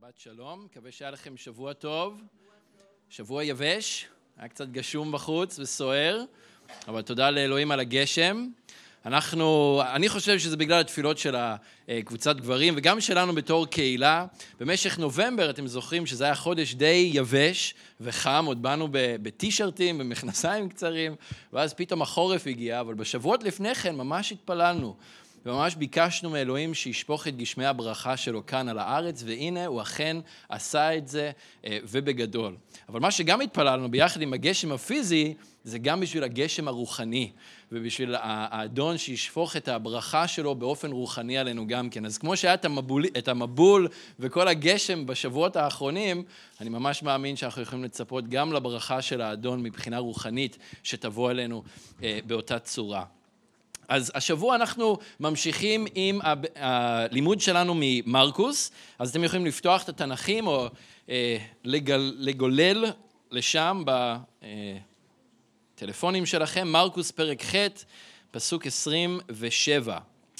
שבת שלום, מקווה שהיה לכם שבוע טוב. שבוע יבש, היה קצת גשום בחוץ וסוער, אבל תודה לאלוהים על הגשם. אנחנו, אני חושב שזה בגלל התפילות של הקבוצת גברים וגם שלנו בתור קהילה. במשך נובמבר, אתם זוכרים שזה היה חודש די יבש וחם, עוד באנו בטישרטים, במכנסיים קצרים, ואז פתאום החורף הגיע, אבל בשבועות לפני כן ממש התפללנו. וממש ביקשנו מאלוהים שישפוך את גשמי הברכה שלו כאן על הארץ, והנה הוא אכן עשה את זה, אה, ובגדול. אבל מה שגם התפללנו ביחד עם הגשם הפיזי, זה גם בשביל הגשם הרוחני, ובשביל האדון שישפוך את הברכה שלו באופן רוחני עלינו גם כן. אז כמו שהיה את המבול, את המבול וכל הגשם בשבועות האחרונים, אני ממש מאמין שאנחנו יכולים לצפות גם לברכה של האדון מבחינה רוחנית, שתבוא אלינו אה, באותה צורה. אז השבוע אנחנו ממשיכים עם הלימוד שלנו ממרקוס, אז אתם יכולים לפתוח את התנ"כים או אה, לגל, לגולל לשם בטלפונים שלכם, מרקוס פרק ח', פסוק 27.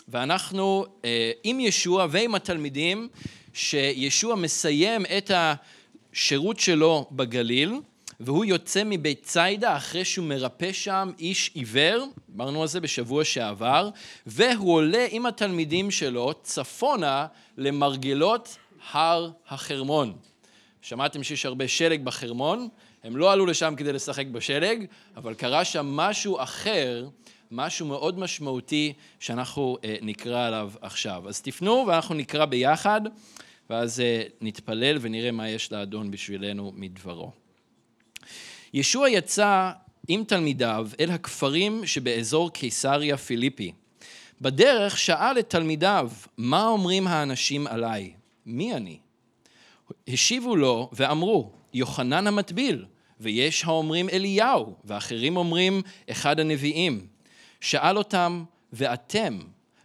ואנחנו אה, עם ישוע ועם התלמידים, שישוע מסיים את השירות שלו בגליל, והוא יוצא מבית ציידה אחרי שהוא מרפא שם איש עיוור, דיברנו על זה בשבוע שעבר, והוא עולה עם התלמידים שלו צפונה למרגלות הר החרמון. שמעתם שיש הרבה שלג בחרמון, הם לא עלו לשם כדי לשחק בשלג, אבל קרה שם משהו אחר, משהו מאוד משמעותי שאנחנו אה, נקרא עליו עכשיו. אז תפנו ואנחנו נקרא ביחד, ואז אה, נתפלל ונראה מה יש לאדון בשבילנו מדברו. ישוע יצא עם תלמידיו אל הכפרים שבאזור קיסריה פיליפי. בדרך שאל את תלמידיו, מה אומרים האנשים עליי? מי אני? השיבו לו ואמרו, יוחנן המטביל, ויש האומרים אליהו, ואחרים אומרים אחד הנביאים. שאל אותם, ואתם,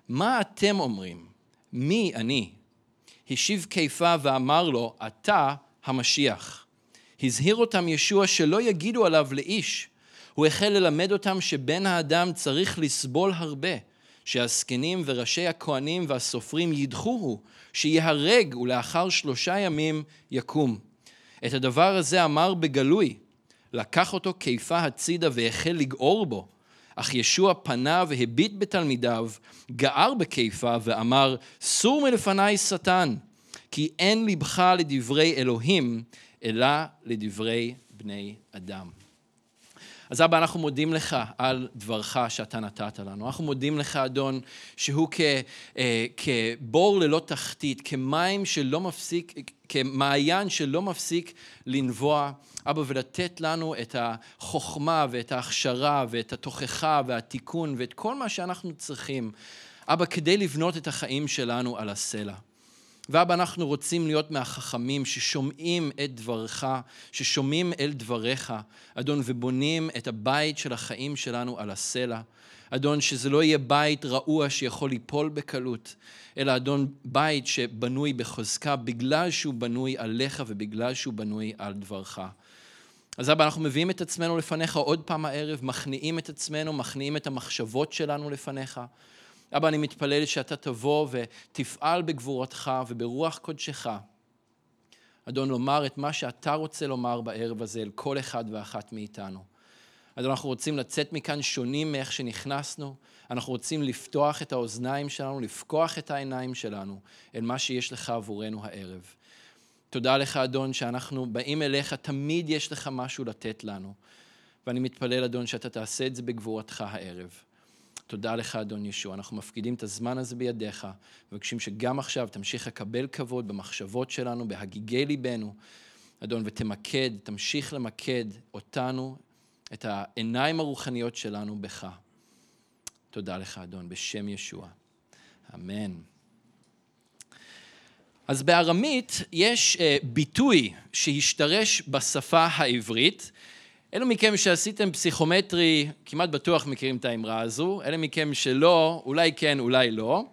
מה אתם אומרים? מי אני? השיב קיפה ואמר לו, אתה המשיח. הזהיר אותם ישוע שלא יגידו עליו לאיש. הוא החל ללמד אותם שבן האדם צריך לסבול הרבה, שהזקנים וראשי הכהנים והסופרים ידחוהו, שיהרג ולאחר שלושה ימים יקום. את הדבר הזה אמר בגלוי. לקח אותו קיפה הצידה והחל לגעור בו. אך ישוע פנה והביט בתלמידיו, גער בקיפה ואמר, סור מלפניי שטן, כי אין לבך לדברי אלוהים, אלא לדברי בני אדם. אז אבא, אנחנו מודים לך על דברך שאתה נתת לנו. אנחנו מודים לך, אדון, שהוא כ, אה, כבור ללא תחתית, כמים שלא מפסיק, כמעיין שלא מפסיק לנבוע. אבא, ולתת לנו את החוכמה ואת ההכשרה ואת התוכחה והתיקון ואת כל מה שאנחנו צריכים, אבא, כדי לבנות את החיים שלנו על הסלע. ואבא, אנחנו רוצים להיות מהחכמים ששומעים את דברך, ששומעים אל דבריך, אדון, ובונים את הבית של החיים שלנו על הסלע. אדון, שזה לא יהיה בית רעוע שיכול ליפול בקלות, אלא אדון, בית שבנוי בחוזקה בגלל שהוא בנוי עליך ובגלל שהוא בנוי על דברך. אז אבא, אנחנו מביאים את עצמנו לפניך עוד פעם הערב, מכניעים את עצמנו, מכניעים את המחשבות שלנו לפניך. אבא, אני מתפלל שאתה תבוא ותפעל בגבורתך וברוח קודשך. אדון, לומר את מה שאתה רוצה לומר בערב הזה אל כל אחד ואחת מאיתנו. אדון, אנחנו רוצים לצאת מכאן שונים מאיך שנכנסנו. אנחנו רוצים לפתוח את האוזניים שלנו, לפקוח את העיניים שלנו אל מה שיש לך עבורנו הערב. תודה לך, אדון, שאנחנו באים אליך, תמיד יש לך משהו לתת לנו. ואני מתפלל, אדון, שאתה תעשה את זה בגבורתך הערב. תודה לך, אדון ישוע. אנחנו מפקידים את הזמן הזה בידיך, מבקשים שגם עכשיו תמשיך לקבל כבוד במחשבות שלנו, בהגיגי ליבנו, אדון, ותמקד, תמשיך למקד אותנו, את העיניים הרוחניות שלנו בך. תודה לך, אדון, בשם ישוע. אמן. אז בארמית יש uh, ביטוי שהשתרש בשפה העברית, אלו מכם שעשיתם פסיכומטרי, כמעט בטוח מכירים את האמרה הזו, אלה מכם שלא, אולי כן, אולי לא.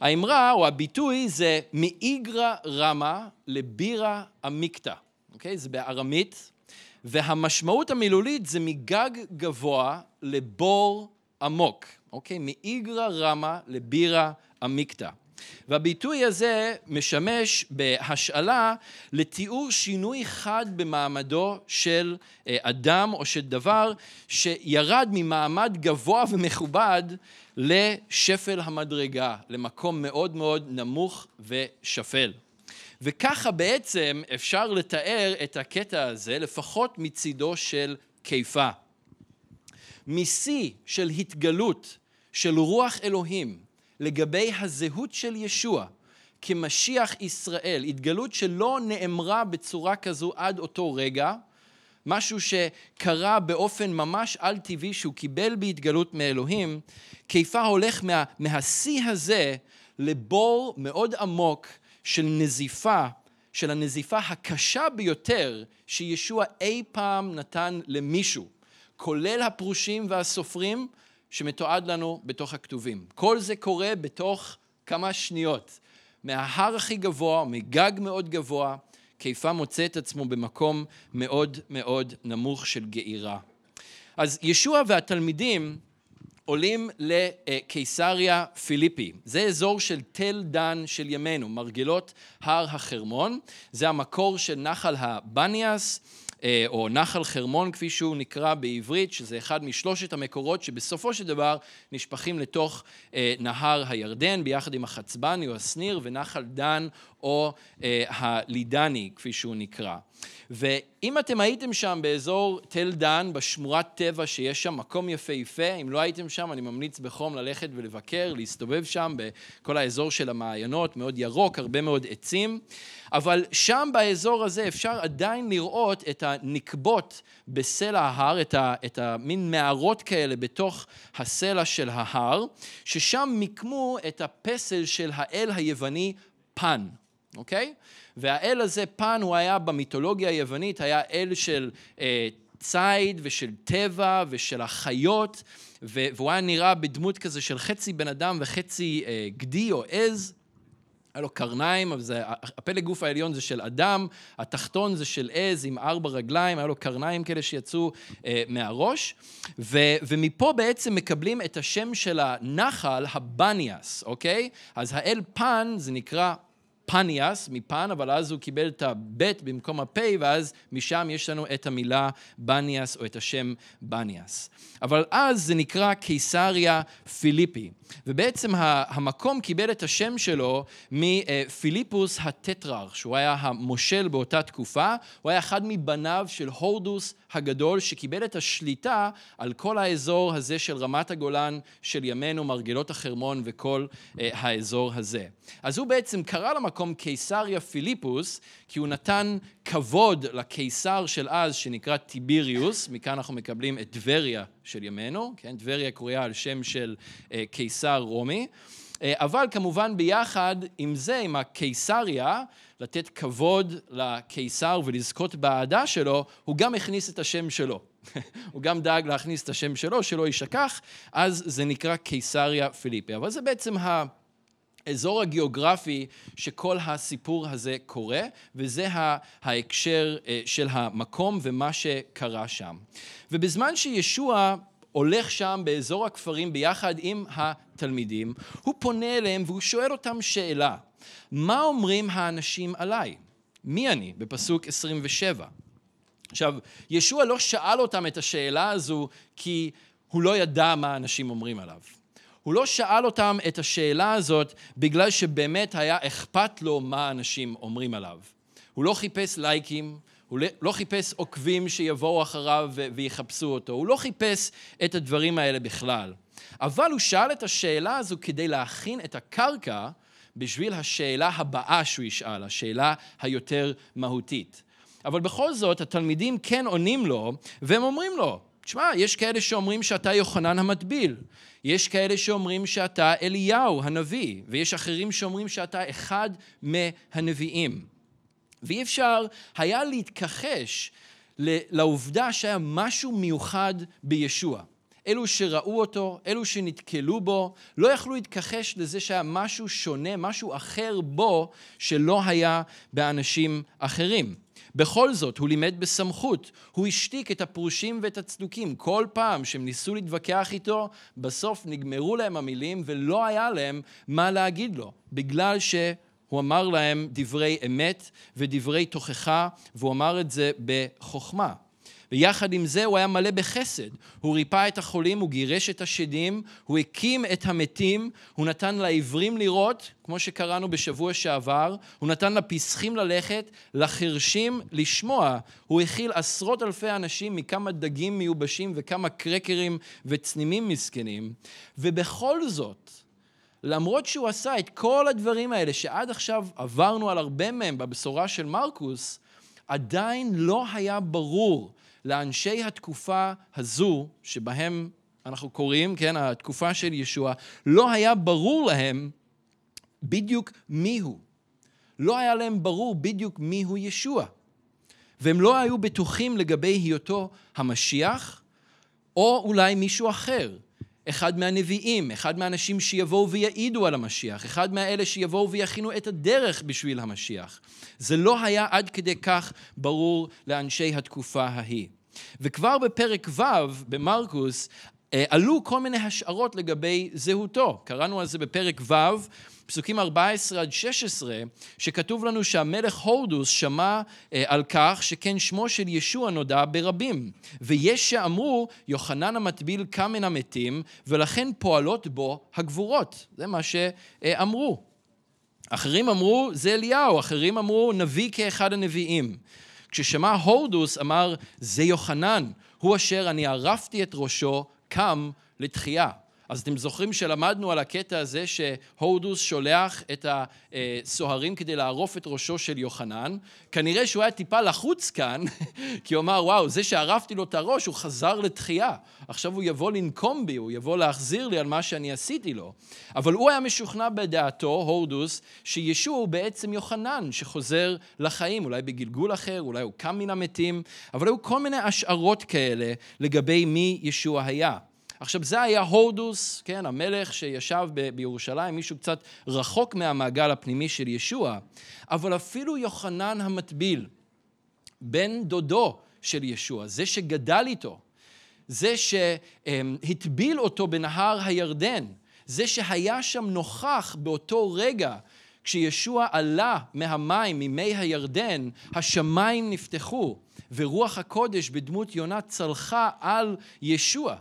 האמרה או הביטוי זה מאיגרא רמא לבירא עמיקתא, אוקיי? זה בארמית, והמשמעות המילולית זה מגג גבוה לבור עמוק, אוקיי? מאיגרא רמא לבירא עמיקתא. והביטוי הזה משמש בהשאלה לתיאור שינוי חד במעמדו של אה, אדם או של דבר שירד ממעמד גבוה ומכובד לשפל המדרגה, למקום מאוד מאוד נמוך ושפל. וככה בעצם אפשר לתאר את הקטע הזה, לפחות מצידו של קיפה. משיא של התגלות של רוח אלוהים לגבי הזהות של ישוע כמשיח ישראל, התגלות שלא נאמרה בצורה כזו עד אותו רגע, משהו שקרה באופן ממש על-טבעי שהוא קיבל בהתגלות מאלוהים, כיפה הולך מה, מהשיא הזה לבור מאוד עמוק של נזיפה, של הנזיפה הקשה ביותר שישוע אי פעם נתן למישהו, כולל הפרושים והסופרים, שמתועד לנו בתוך הכתובים. כל זה קורה בתוך כמה שניות. מההר הכי גבוה, מגג מאוד גבוה, קיפה מוצא את עצמו במקום מאוד מאוד נמוך של גאירה. אז ישוע והתלמידים עולים לקיסריה פיליפי. זה אזור של תל דן של ימינו, מרגלות הר החרמון. זה המקור של נחל הבניאס. אה, או נחל חרמון כפי שהוא נקרא בעברית, שזה אחד משלושת המקורות שבסופו של דבר נשפכים לתוך אה, נהר הירדן ביחד עם החצבני או השניר ונחל דן או אה, הלידני כפי שהוא נקרא. ואם אתם הייתם שם באזור תל דן, בשמורת טבע שיש שם, מקום יפהפה, אם לא הייתם שם, אני ממליץ בחום ללכת ולבקר, להסתובב שם בכל האזור של המעיינות, מאוד ירוק, הרבה מאוד עצים. אבל שם באזור הזה אפשר עדיין לראות את הנקבות בסלע ההר, את, ה, את המין מערות כאלה בתוך הסלע של ההר, ששם מיקמו את הפסל של האל היווני פן, אוקיי? והאל הזה, פן, הוא היה במיתולוגיה היוונית, היה אל של אה, ציד ושל טבע ושל החיות, והוא היה נראה בדמות כזה של חצי בן אדם וחצי אה, גדי או עז. היה לו קרניים, אבל זה, הפלג גוף העליון זה של אדם, התחתון זה של עז עם ארבע רגליים, היה לו קרניים כאלה שיצאו אה, מהראש, ו, ומפה בעצם מקבלים את השם של הנחל, הבניאס, אוקיי? אז האל פן זה נקרא פניאס, מפן, אבל אז הוא קיבל את הבית במקום הפ', ואז משם יש לנו את המילה בניאס או את השם בניאס. אבל אז זה נקרא קיסריה פיליפי. ובעצם המקום קיבל את השם שלו מפיליפוס הטטררח, שהוא היה המושל באותה תקופה, הוא היה אחד מבניו של הורדוס הגדול, שקיבל את השליטה על כל האזור הזה של רמת הגולן של ימינו, מרגלות החרמון וכל אה, האזור הזה. אז הוא בעצם קרא למקום קיסריה פיליפוס, כי הוא נתן כבוד לקיסר של אז, שנקרא טיביריוס, מכאן אנחנו מקבלים את טבריה של ימינו, כן? טבריה קרויה על שם של אה, קיסר רומי, אבל כמובן ביחד עם זה, עם הקיסריה, לתת כבוד לקיסר ולזכות באהדה שלו, הוא גם הכניס את השם שלו. הוא גם דאג להכניס את השם שלו, שלא יישכח, אז זה נקרא קיסריה פיליפי. אבל זה בעצם. האזור הגיאוגרפי שכל הסיפור הזה קורה, וזה ההקשר אה, של המקום ומה שקרה שם. ובזמן שישוע הולך שם באזור הכפרים ביחד עם התלמידים, הוא פונה אליהם והוא שואל אותם שאלה, מה אומרים האנשים עליי? מי אני? בפסוק 27. עכשיו, ישוע לא שאל אותם את השאלה הזו כי הוא לא ידע מה האנשים אומרים עליו. הוא לא שאל אותם את השאלה הזאת בגלל שבאמת היה אכפת לו מה אנשים אומרים עליו. הוא לא חיפש לייקים, הוא לא חיפש עוקבים שיבואו אחריו ויחפשו אותו, הוא לא חיפש את הדברים האלה בכלל. אבל הוא שאל את השאלה הזו כדי להכין את הקרקע בשביל השאלה הבאה שהוא ישאל, השאלה היותר מהותית. אבל בכל זאת, התלמידים כן עונים לו, והם אומרים לו, תשמע, יש כאלה שאומרים שאתה יוחנן המטביל, יש כאלה שאומרים שאתה אליהו הנביא, ויש אחרים שאומרים שאתה אחד מהנביאים. ואי אפשר היה להתכחש לעובדה שהיה משהו מיוחד בישוע. אלו שראו אותו, אלו שנתקלו בו, לא יכלו להתכחש לזה שהיה משהו שונה, משהו אחר בו, שלא היה באנשים אחרים. בכל זאת, הוא לימד בסמכות, הוא השתיק את הפרושים ואת הצדוקים. כל פעם שהם ניסו להתווכח איתו, בסוף נגמרו להם המילים ולא היה להם מה להגיד לו, בגלל שהוא אמר להם דברי אמת ודברי תוכחה, והוא אמר את זה בחוכמה. ויחד עם זה הוא היה מלא בחסד. הוא ריפא את החולים, הוא גירש את השדים, הוא הקים את המתים, הוא נתן לעיוורים לראות, כמו שקראנו בשבוע שעבר, הוא נתן לפסחים ללכת, לחרשים לשמוע. הוא הכיל עשרות אלפי אנשים מכמה דגים מיובשים וכמה קרקרים וצנימים מסכנים. ובכל זאת, למרות שהוא עשה את כל הדברים האלה, שעד עכשיו עברנו על הרבה מהם בבשורה של מרקוס, עדיין לא היה ברור לאנשי התקופה הזו, שבהם אנחנו קוראים, כן, התקופה של ישוע, לא היה ברור להם בדיוק מיהו. לא היה להם ברור בדיוק מיהו ישוע. והם לא היו בטוחים לגבי היותו המשיח, או אולי מישהו אחר. אחד מהנביאים, אחד מהאנשים שיבואו ויעידו על המשיח, אחד מהאלה שיבואו ויכינו את הדרך בשביל המשיח. זה לא היה עד כדי כך ברור לאנשי התקופה ההיא. וכבר בפרק ו' במרקוס אה, עלו כל מיני השערות לגבי זהותו. קראנו על זה בפרק ו', פסוקים 14 עד 16, שכתוב לנו שהמלך הורדוס שמע אה, על כך שכן שמו של ישוע נודע ברבים. ויש שאמרו, יוחנן המטביל קם מן המתים, ולכן פועלות בו הגבורות. זה מה שאמרו. אחרים אמרו, זה אליהו, אחרים אמרו, נביא כאחד הנביאים. כששמע הורדוס אמר, זה יוחנן, הוא אשר אני ערפתי את ראשו, קם לתחייה. אז אתם זוכרים שלמדנו על הקטע הזה שהורדוס שולח את הסוהרים כדי לערוף את ראשו של יוחנן. כנראה שהוא היה טיפה לחוץ כאן, כי הוא אמר, וואו, זה שערפתי לו את הראש, הוא חזר לתחייה. עכשיו הוא יבוא לנקום בי, הוא יבוא להחזיר לי על מה שאני עשיתי לו. אבל הוא היה משוכנע בדעתו, הורדוס, שישוע הוא בעצם יוחנן שחוזר לחיים, אולי בגלגול אחר, אולי הוא קם מן המתים, אבל היו כל מיני השערות כאלה לגבי מי ישוע היה. עכשיו, זה היה הורדוס, כן, המלך שישב בירושלים, מישהו קצת רחוק מהמעגל הפנימי של ישוע, אבל אפילו יוחנן המטביל, בן דודו של ישוע, זה שגדל איתו, זה שהטביל אותו בנהר הירדן, זה שהיה שם נוכח באותו רגע כשישוע עלה מהמים, ממי הירדן, השמיים נפתחו, ורוח הקודש בדמות יונה צלחה על ישוע.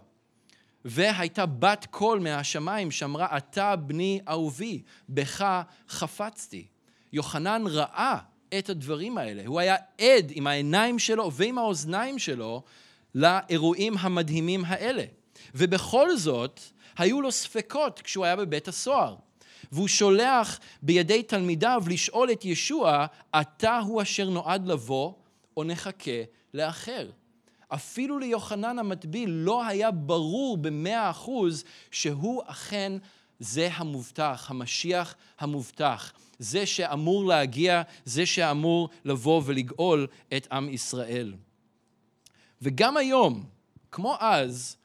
והייתה בת קול מהשמיים שאמרה, אתה בני אהובי, בך חפצתי. יוחנן ראה את הדברים האלה. הוא היה עד עם העיניים שלו ועם האוזניים שלו לאירועים המדהימים האלה. ובכל זאת, היו לו ספקות כשהוא היה בבית הסוהר. והוא שולח בידי תלמידיו לשאול את ישוע, אתה הוא אשר נועד לבוא, או נחכה לאחר? אפילו ליוחנן המטביל לא היה ברור במאה אחוז שהוא אכן זה המובטח, המשיח המובטח, זה שאמור להגיע, זה שאמור לבוא ולגאול את עם ישראל. וגם היום, כמו אז,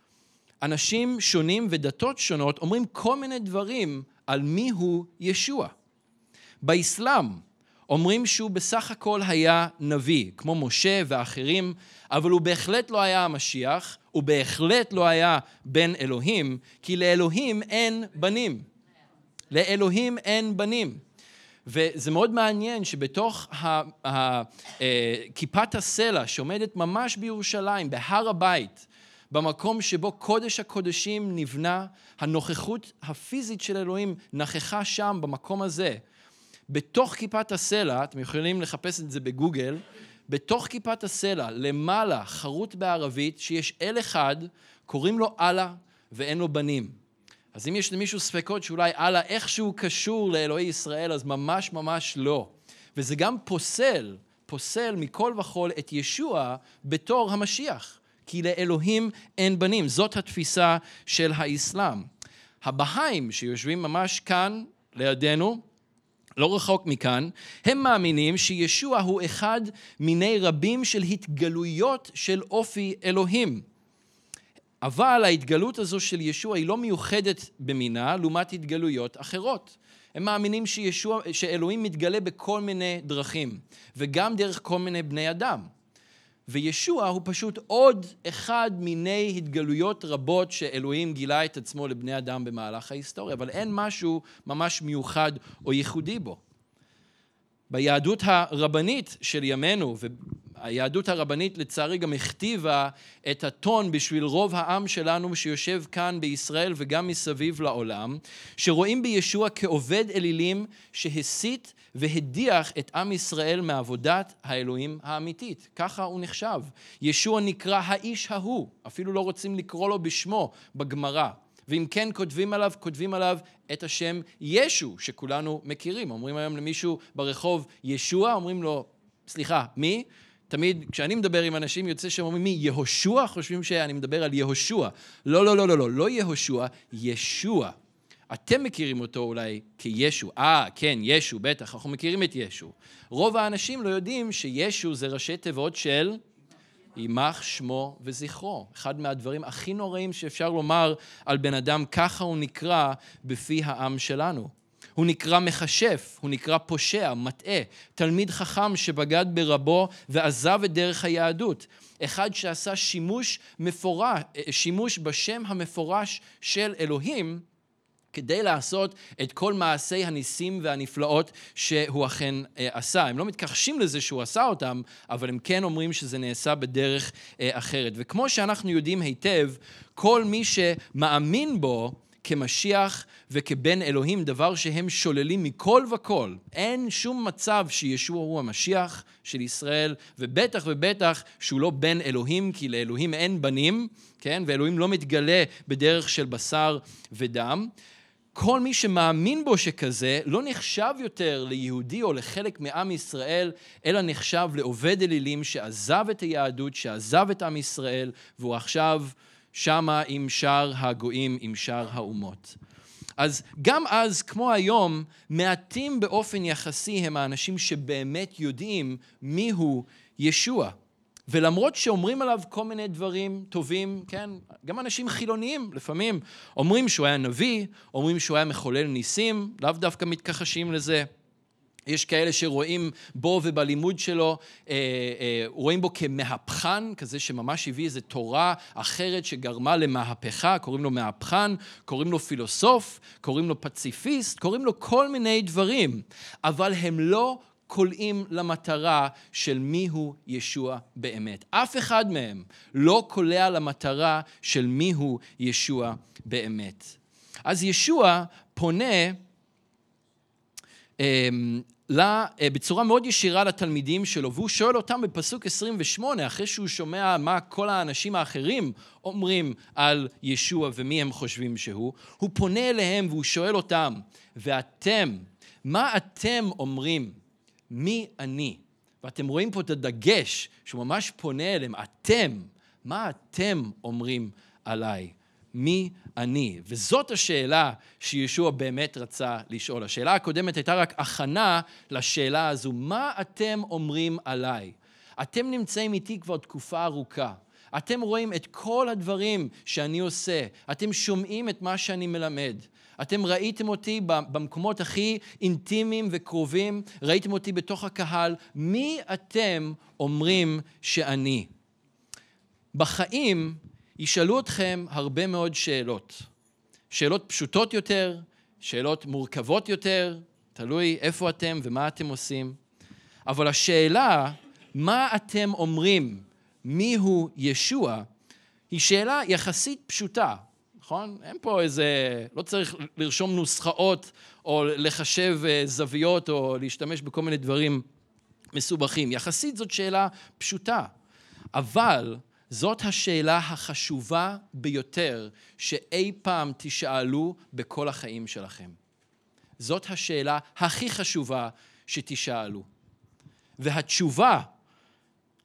אנשים שונים ודתות שונות אומרים כל מיני דברים על מי הוא ישוע. באסלאם אומרים שהוא בסך הכל היה נביא, כמו משה ואחרים, אבל הוא בהחלט לא היה המשיח, הוא בהחלט לא היה בן אלוהים, כי לאלוהים אין בנים. לאלוהים אין בנים. וזה מאוד מעניין שבתוך אה, כיפת הסלע שעומדת ממש בירושלים, בהר הבית, במקום שבו קודש הקודשים נבנה, הנוכחות הפיזית של אלוהים נכחה שם, במקום הזה. בתוך כיפת הסלע, אתם יכולים לחפש את זה בגוגל, בתוך כיפת הסלע, למעלה, חרוט בערבית, שיש אל אחד, קוראים לו אללה ואין לו בנים. אז אם יש למישהו ספקות שאולי אללה איכשהו קשור לאלוהי ישראל, אז ממש ממש לא. וזה גם פוסל, פוסל מכל וכול את ישוע בתור המשיח. כי לאלוהים אין בנים. זאת התפיסה של האסלאם. הבהאים שיושבים ממש כאן לידינו, לא רחוק מכאן, הם מאמינים שישוע הוא אחד מיני רבים של התגלויות של אופי אלוהים. אבל ההתגלות הזו של ישוע היא לא מיוחדת במינה לעומת התגלויות אחרות. הם מאמינים שישוע, שאלוהים מתגלה בכל מיני דרכים, וגם דרך כל מיני בני אדם. וישוע הוא פשוט עוד אחד מיני התגלויות רבות שאלוהים גילה את עצמו לבני אדם במהלך ההיסטוריה, אבל אין משהו ממש מיוחד או ייחודי בו. ביהדות הרבנית של ימינו, והיהדות הרבנית לצערי גם הכתיבה את הטון בשביל רוב העם שלנו שיושב כאן בישראל וגם מסביב לעולם, שרואים בישוע כעובד אלילים שהסית והדיח את עם ישראל מעבודת האלוהים האמיתית. ככה הוא נחשב. ישוע נקרא האיש ההוא, אפילו לא רוצים לקרוא לו בשמו בגמרא. ואם כן כותבים עליו, כותבים עליו את השם ישו, שכולנו מכירים. אומרים היום למישהו ברחוב ישוע, אומרים לו, סליחה, מי? תמיד כשאני מדבר עם אנשים יוצא שהם אומרים מי? יהושע? חושבים שאני מדבר על יהושע. לא, לא, לא, לא, לא, לא יהושע, ישוע. אתם מכירים אותו אולי כישו. אה, כן, ישו, בטח, אנחנו מכירים את ישו. רוב האנשים לא יודעים שישו זה ראשי תיבות של יימח שמו וזכרו. אחד מהדברים הכי נוראים שאפשר לומר על בן אדם, ככה הוא נקרא בפי העם שלנו. הוא נקרא מכשף, הוא נקרא פושע, מטעה, תלמיד חכם שבגד ברבו ועזב את דרך היהדות. אחד שעשה שימוש מפורש, שימוש בשם המפורש של אלוהים כדי לעשות את כל מעשי הניסים והנפלאות שהוא אכן אה, עשה. הם לא מתכחשים לזה שהוא עשה אותם, אבל הם כן אומרים שזה נעשה בדרך אה, אחרת. וכמו שאנחנו יודעים היטב, כל מי שמאמין בו כמשיח וכבן אלוהים, דבר שהם שוללים מכל וכל. אין שום מצב שישוע הוא המשיח של ישראל, ובטח ובטח שהוא לא בן אלוהים, כי לאלוהים אין בנים, כן? ואלוהים לא מתגלה בדרך של בשר ודם. כל מי שמאמין בו שכזה לא נחשב יותר ליהודי או לחלק מעם ישראל, אלא נחשב לעובד אלילים שעזב את היהדות, שעזב את עם ישראל, והוא עכשיו שמה עם שאר הגויים, עם שאר האומות. אז גם אז, כמו היום, מעטים באופן יחסי הם האנשים שבאמת יודעים מיהו ישוע. ולמרות שאומרים עליו כל מיני דברים טובים, כן, גם אנשים חילוניים לפעמים אומרים שהוא היה נביא, אומרים שהוא היה מחולל ניסים, לאו דווקא מתכחשים לזה. יש כאלה שרואים בו ובלימוד שלו, אה, אה, רואים בו כמהפכן, כזה שממש הביא איזו תורה אחרת שגרמה למהפכה, קוראים לו מהפכן, קוראים לו פילוסוף, קוראים לו פציפיסט, קוראים לו כל מיני דברים, אבל הם לא קולעים למטרה של מיהו ישוע באמת. אף אחד מהם לא קולע למטרה של מיהו ישוע באמת. אז ישוע פונה אמ, לה, אה, בצורה מאוד ישירה לתלמידים שלו, והוא שואל אותם בפסוק 28, אחרי שהוא שומע מה כל האנשים האחרים אומרים על ישוע ומי הם חושבים שהוא, הוא פונה אליהם והוא שואל אותם, ואתם, מה אתם אומרים מי אני? ואתם רואים פה את הדגש שהוא ממש פונה אליהם, אתם, מה אתם אומרים עליי? מי אני? וזאת השאלה שישוע באמת רצה לשאול. השאלה הקודמת הייתה רק הכנה לשאלה הזו, מה אתם אומרים עליי? אתם נמצאים איתי כבר תקופה ארוכה. אתם רואים את כל הדברים שאני עושה, אתם שומעים את מה שאני מלמד. אתם ראיתם אותי במקומות הכי אינטימיים וקרובים, ראיתם אותי בתוך הקהל, מי אתם אומרים שאני? בחיים ישאלו אתכם הרבה מאוד שאלות. שאלות פשוטות יותר, שאלות מורכבות יותר, תלוי איפה אתם ומה אתם עושים. אבל השאלה, מה אתם אומרים, מיהו ישוע, היא שאלה יחסית פשוטה. נכון? אין פה איזה, לא צריך לרשום נוסחאות או לחשב אה, זוויות או להשתמש בכל מיני דברים מסובכים. יחסית זאת שאלה פשוטה, אבל זאת השאלה החשובה ביותר שאי פעם תשאלו בכל החיים שלכם. זאת השאלה הכי חשובה שתשאלו. והתשובה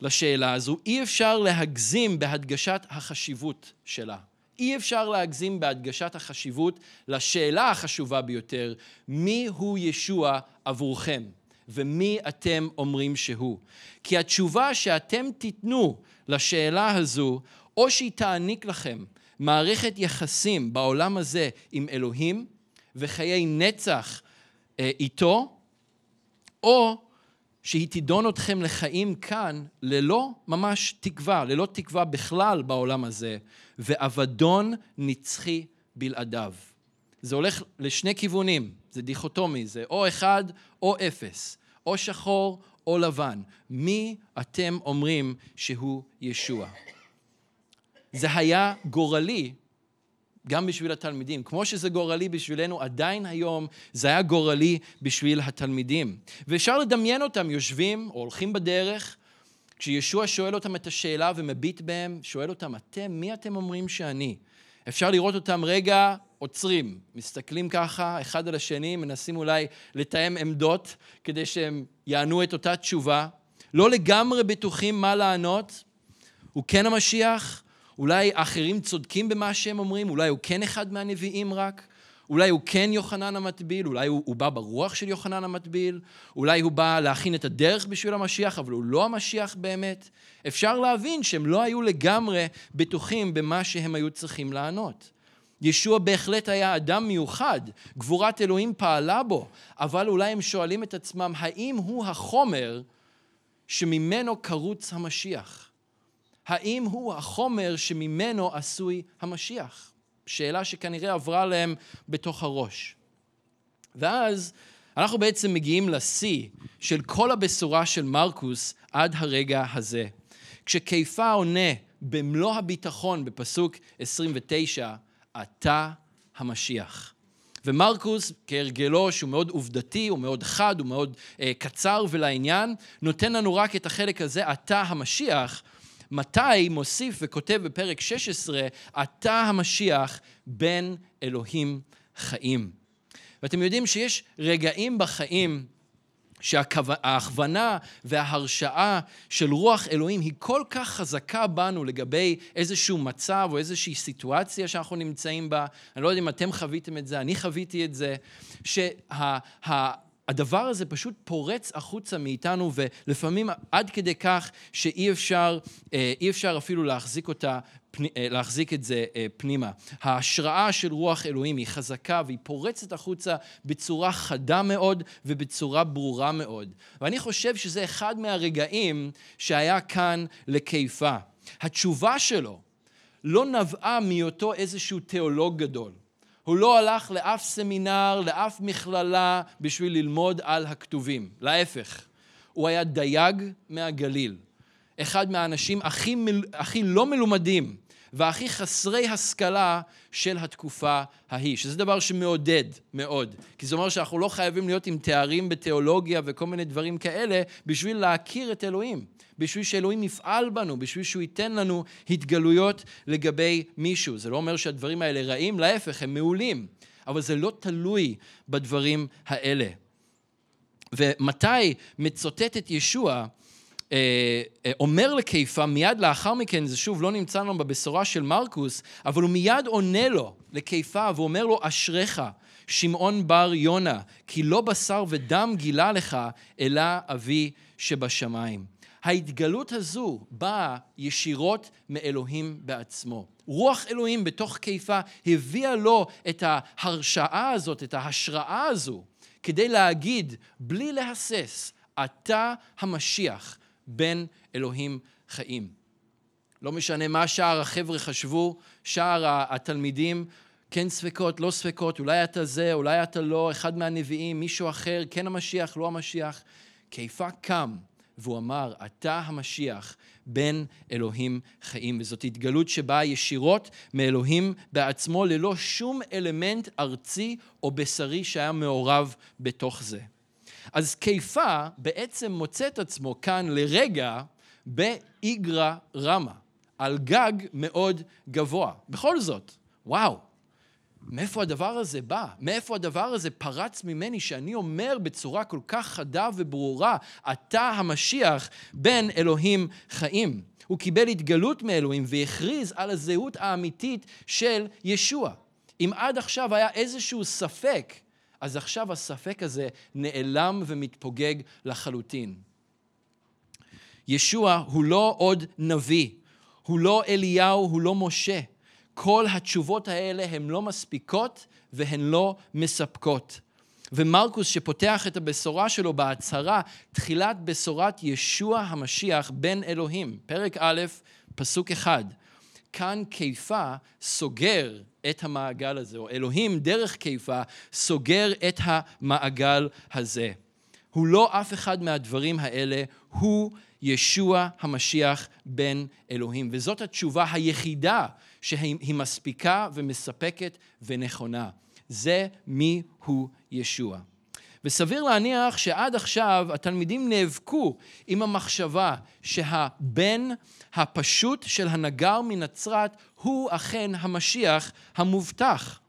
לשאלה הזו, אי אפשר להגזים בהדגשת החשיבות שלה. אי אפשר להגזים בהדגשת החשיבות לשאלה החשובה ביותר, מי הוא ישוע עבורכם ומי אתם אומרים שהוא. כי התשובה שאתם תיתנו לשאלה הזו, או שהיא תעניק לכם מערכת יחסים בעולם הזה עם אלוהים וחיי נצח אה, איתו, או שהיא תידון אתכם לחיים כאן ללא ממש תקווה, ללא תקווה בכלל בעולם הזה, ואבדון נצחי בלעדיו. זה הולך לשני כיוונים, זה דיכוטומי, זה או אחד או אפס, או שחור או לבן. מי אתם אומרים שהוא ישוע? זה היה גורלי גם בשביל התלמידים. כמו שזה גורלי בשבילנו, עדיין היום זה היה גורלי בשביל התלמידים. ואפשר לדמיין אותם יושבים או הולכים בדרך, כשישוע שואל אותם את השאלה ומביט בהם, שואל אותם, אתם, מי אתם אומרים שאני? אפשר לראות אותם רגע עוצרים, מסתכלים ככה אחד על השני, מנסים אולי לתאם עמדות כדי שהם יענו את אותה תשובה. לא לגמרי בטוחים מה לענות. הוא כן המשיח? אולי אחרים צודקים במה שהם אומרים? אולי הוא כן אחד מהנביאים רק? אולי הוא כן יוחנן המטביל, אולי הוא, הוא בא ברוח של יוחנן המטביל, אולי הוא בא להכין את הדרך בשביל המשיח, אבל הוא לא המשיח באמת. אפשר להבין שהם לא היו לגמרי בטוחים במה שהם היו צריכים לענות. ישוע בהחלט היה אדם מיוחד, גבורת אלוהים פעלה בו, אבל אולי הם שואלים את עצמם, האם הוא החומר שממנו קרוץ המשיח? האם הוא החומר שממנו עשוי המשיח? שאלה שכנראה עברה להם בתוך הראש. ואז אנחנו בעצם מגיעים לשיא של כל הבשורה של מרקוס עד הרגע הזה. כשכיפה עונה במלוא הביטחון בפסוק 29, אתה המשיח. ומרקוס, כהרגלו, שהוא מאוד עובדתי, הוא מאוד חד, הוא מאוד אה, קצר ולעניין, נותן לנו רק את החלק הזה, אתה המשיח, מתי מוסיף וכותב בפרק 16, אתה המשיח בן אלוהים חיים. ואתם יודעים שיש רגעים בחיים שההכוונה וההרשאה של רוח אלוהים היא כל כך חזקה בנו לגבי איזשהו מצב או איזושהי סיטואציה שאנחנו נמצאים בה. אני לא יודע אם אתם חוויתם את זה, אני חוויתי את זה, שה... הדבר הזה פשוט פורץ החוצה מאיתנו, ולפעמים עד כדי כך שאי אפשר, אה, אי אפשר אפילו להחזיק אותה, אה, להחזיק את זה אה, פנימה. ההשראה של רוח אלוהים היא חזקה והיא פורצת החוצה בצורה חדה מאוד ובצורה ברורה מאוד. ואני חושב שזה אחד מהרגעים שהיה כאן לקיפה. התשובה שלו לא נבעה מהיותו איזשהו תיאולוג גדול. הוא לא הלך לאף סמינר, לאף מכללה, בשביל ללמוד על הכתובים. להפך, הוא היה דייג מהגליל. אחד מהאנשים הכי, מל... הכי לא מלומדים והכי חסרי השכלה של התקופה ההיא, שזה דבר שמעודד מאוד, כי זה אומר שאנחנו לא חייבים להיות עם תארים בתיאולוגיה וכל מיני דברים כאלה בשביל להכיר את אלוהים. בשביל שאלוהים יפעל בנו, בשביל שהוא ייתן לנו התגלויות לגבי מישהו. זה לא אומר שהדברים האלה רעים, להפך, הם מעולים, אבל זה לא תלוי בדברים האלה. ומתי מצוטט את ישוע, אומר לקיפה, מיד לאחר מכן, זה שוב לא נמצא לנו בבשורה של מרקוס, אבל הוא מיד עונה לו, לקיפה, ואומר לו, אשריך, שמעון בר יונה, כי לא בשר ודם גילה לך, אלא אבי שבשמיים. ההתגלות הזו באה ישירות מאלוהים בעצמו. רוח אלוהים בתוך קיפה הביאה לו את ההרשאה הזאת, את ההשראה הזו, כדי להגיד, בלי להסס, אתה המשיח, בן אלוהים חיים. לא משנה מה שאר החבר'ה חשבו, שאר התלמידים, כן ספקות, לא ספקות, אולי אתה זה, אולי אתה לא, אחד מהנביאים, מישהו אחר, כן המשיח, לא המשיח. קיפה קם והוא אמר, אתה המשיח, בן אלוהים חיים. וזאת התגלות שבאה ישירות מאלוהים בעצמו, ללא שום אלמנט ארצי או בשרי שהיה מעורב בתוך זה. אז קיפה בעצם מוצא את עצמו כאן לרגע באיגרא רמא, על גג מאוד גבוה. בכל זאת, וואו, מאיפה הדבר הזה בא? מאיפה הדבר הזה פרץ ממני שאני אומר בצורה כל כך חדה וברורה, אתה המשיח בן אלוהים חיים. הוא קיבל התגלות מאלוהים והכריז על הזהות האמיתית של ישוע. אם עד עכשיו היה איזשהו ספק, אז עכשיו הספק הזה נעלם ומתפוגג לחלוטין. ישוע הוא לא עוד נביא, הוא לא אליהו, הוא לא משה. כל התשובות האלה הן לא מספיקות והן לא מספקות. ומרקוס שפותח את הבשורה שלו בהצהרה, תחילת בשורת ישוע המשיח בן אלוהים, פרק א', פסוק אחד. כאן קיפה סוגר את המעגל הזה, או אלוהים דרך קיפה סוגר את המעגל הזה. הוא לא אף אחד מהדברים האלה, הוא ישוע המשיח בן אלוהים. וזאת התשובה היחידה שהיא מספיקה ומספקת ונכונה. זה מי הוא ישוע. וסביר להניח שעד עכשיו התלמידים נאבקו עם המחשבה שהבן הפשוט של הנגר מנצרת הוא אכן המשיח המובטח.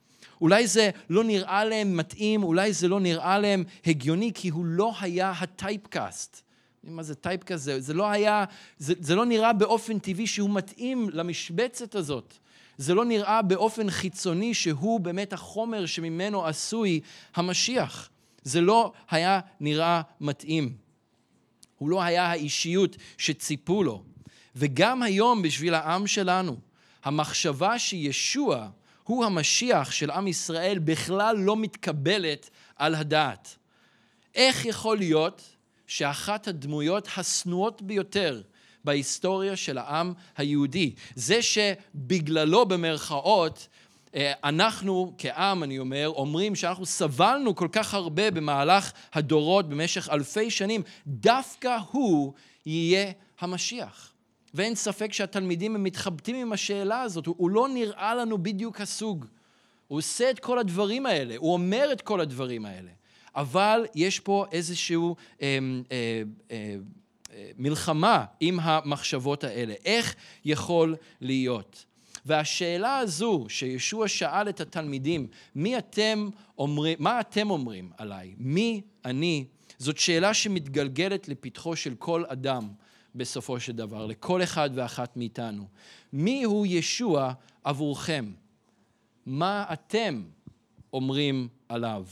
אולי זה לא נראה להם מתאים, אולי זה לא נראה להם הגיוני, כי הוא לא היה הטייפקאסט. מה זה טייפקאסט? זה, זה לא היה, זה, זה לא נראה באופן טבעי שהוא מתאים למשבצת הזאת. זה לא נראה באופן חיצוני שהוא באמת החומר שממנו עשוי המשיח. זה לא היה נראה מתאים. הוא לא היה האישיות שציפו לו. וגם היום בשביל העם שלנו, המחשבה שישוע הוא המשיח של עם ישראל בכלל לא מתקבלת על הדעת. איך יכול להיות שאחת הדמויות השנואות ביותר בהיסטוריה של העם היהודי, זה שבגללו במרכאות אה, אנחנו כעם, אני אומר, אומרים שאנחנו סבלנו כל כך הרבה במהלך הדורות במשך אלפי שנים, דווקא הוא יהיה המשיח. ואין ספק שהתלמידים הם מתחבטים עם השאלה הזאת, הוא, הוא לא נראה לנו בדיוק הסוג. הוא עושה את כל הדברים האלה, הוא אומר את כל הדברים האלה. אבל יש פה איזשהו אה, אה, אה, אה, מלחמה עם המחשבות האלה. איך יכול להיות? והשאלה הזו שישוע שאל את התלמידים, מי אתם אומרים, מה אתם אומרים עליי? מי אני? זאת שאלה שמתגלגלת לפתחו של כל אדם בסופו של דבר, לכל אחד ואחת מאיתנו. מי הוא ישוע עבורכם? מה אתם אומרים עליו?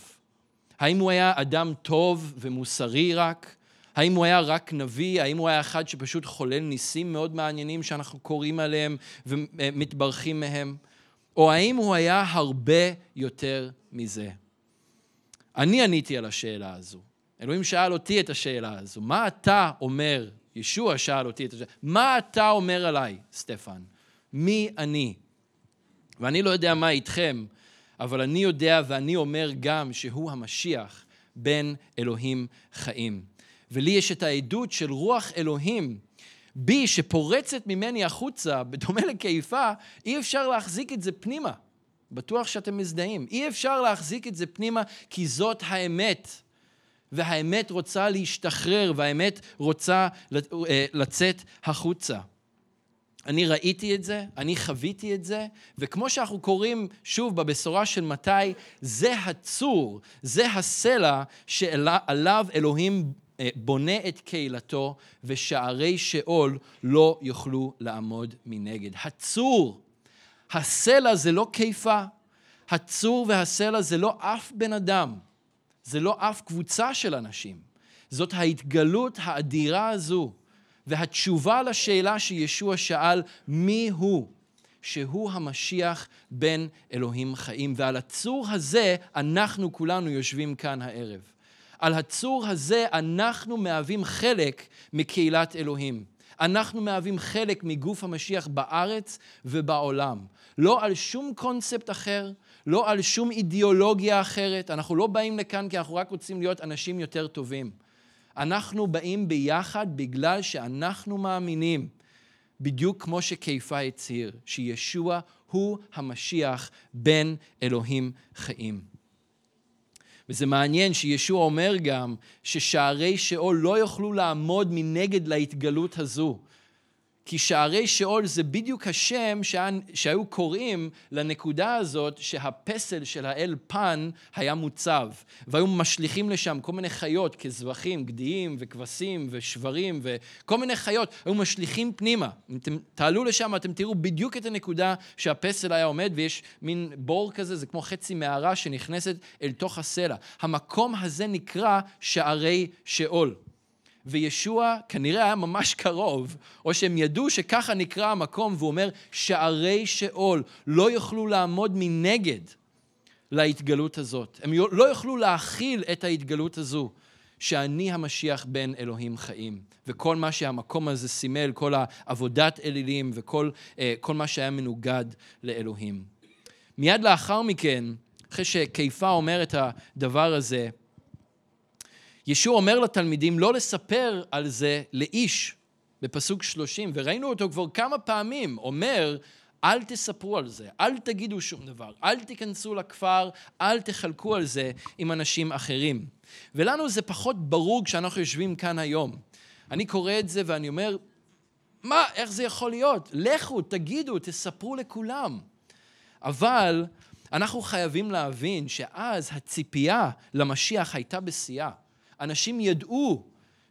האם הוא היה אדם טוב ומוסרי רק? האם הוא היה רק נביא? האם הוא היה אחד שפשוט חולל ניסים מאוד מעניינים שאנחנו קוראים עליהם ומתברכים מהם? או האם הוא היה הרבה יותר מזה? אני עניתי על השאלה הזו. אלוהים שאל אותי את השאלה הזו. מה אתה אומר? ישוע שאל אותי את השאלה. מה אתה אומר עליי, סטפן? מי אני? ואני לא יודע מה איתכם, אבל אני יודע ואני אומר גם שהוא המשיח בן אלוהים חיים. ולי יש את העדות של רוח אלוהים בי שפורצת ממני החוצה, בדומה לקיפה, אי אפשר להחזיק את זה פנימה. בטוח שאתם מזדהים. אי אפשר להחזיק את זה פנימה כי זאת האמת. והאמת רוצה להשתחרר, והאמת רוצה אה, לצאת החוצה. אני ראיתי את זה, אני חוויתי את זה, וכמו שאנחנו קוראים שוב בבשורה של מתי, זה הצור, זה הסלע שעליו אלוהים אה, בונה את קהילתו, ושערי שאול לא יוכלו לעמוד מנגד. הצור, הסלע זה לא קיפה, הצור והסלע זה לא אף בן אדם, זה לא אף קבוצה של אנשים. זאת ההתגלות האדירה הזו, והתשובה לשאלה שישוע שאל, מי הוא? שהוא המשיח בן אלוהים חיים. ועל הצור הזה אנחנו כולנו יושבים כאן הערב. על הצור הזה אנחנו מהווים חלק מקהילת אלוהים. אנחנו מהווים חלק מגוף המשיח בארץ ובעולם. לא על שום קונספט אחר, לא על שום אידיאולוגיה אחרת. אנחנו לא באים לכאן כי אנחנו רק רוצים להיות אנשים יותר טובים. אנחנו באים ביחד בגלל שאנחנו מאמינים, בדיוק כמו שקיפה הצהיר, שישוע הוא המשיח בן אלוהים חיים. וזה מעניין שישוע אומר גם ששערי שאול לא יוכלו לעמוד מנגד להתגלות הזו. כי שערי שאול זה בדיוק השם שהיו קוראים לנקודה הזאת שהפסל של האל פן היה מוצב. והיו משליכים לשם כל מיני חיות כזבחים, גדיים וכבשים ושברים וכל מיני חיות, היו משליכים פנימה. אם אתם תעלו לשם אתם תראו בדיוק את הנקודה שהפסל היה עומד ויש מין בור כזה, זה כמו חצי מערה שנכנסת אל תוך הסלע. המקום הזה נקרא שערי שאול. וישוע כנראה היה ממש קרוב, או שהם ידעו שככה נקרא המקום, והוא אומר, שערי שאול לא יוכלו לעמוד מנגד להתגלות הזאת. הם לא יוכלו להכיל את ההתגלות הזו, שאני המשיח בן אלוהים חיים. וכל מה שהמקום הזה סימל, כל העבודת אלילים וכל אה, מה שהיה מנוגד לאלוהים. מיד לאחר מכן, אחרי שכיפה אומר את הדבר הזה, ישוע אומר לתלמידים לא לספר על זה לאיש, בפסוק 30, וראינו אותו כבר כמה פעמים, אומר, אל תספרו על זה, אל תגידו שום דבר, אל תיכנסו לכפר, אל תחלקו על זה עם אנשים אחרים. ולנו זה פחות ברור כשאנחנו יושבים כאן היום. אני קורא את זה ואני אומר, מה, איך זה יכול להיות? לכו, תגידו, תספרו לכולם. אבל אנחנו חייבים להבין שאז הציפייה למשיח הייתה בשיאה. אנשים ידעו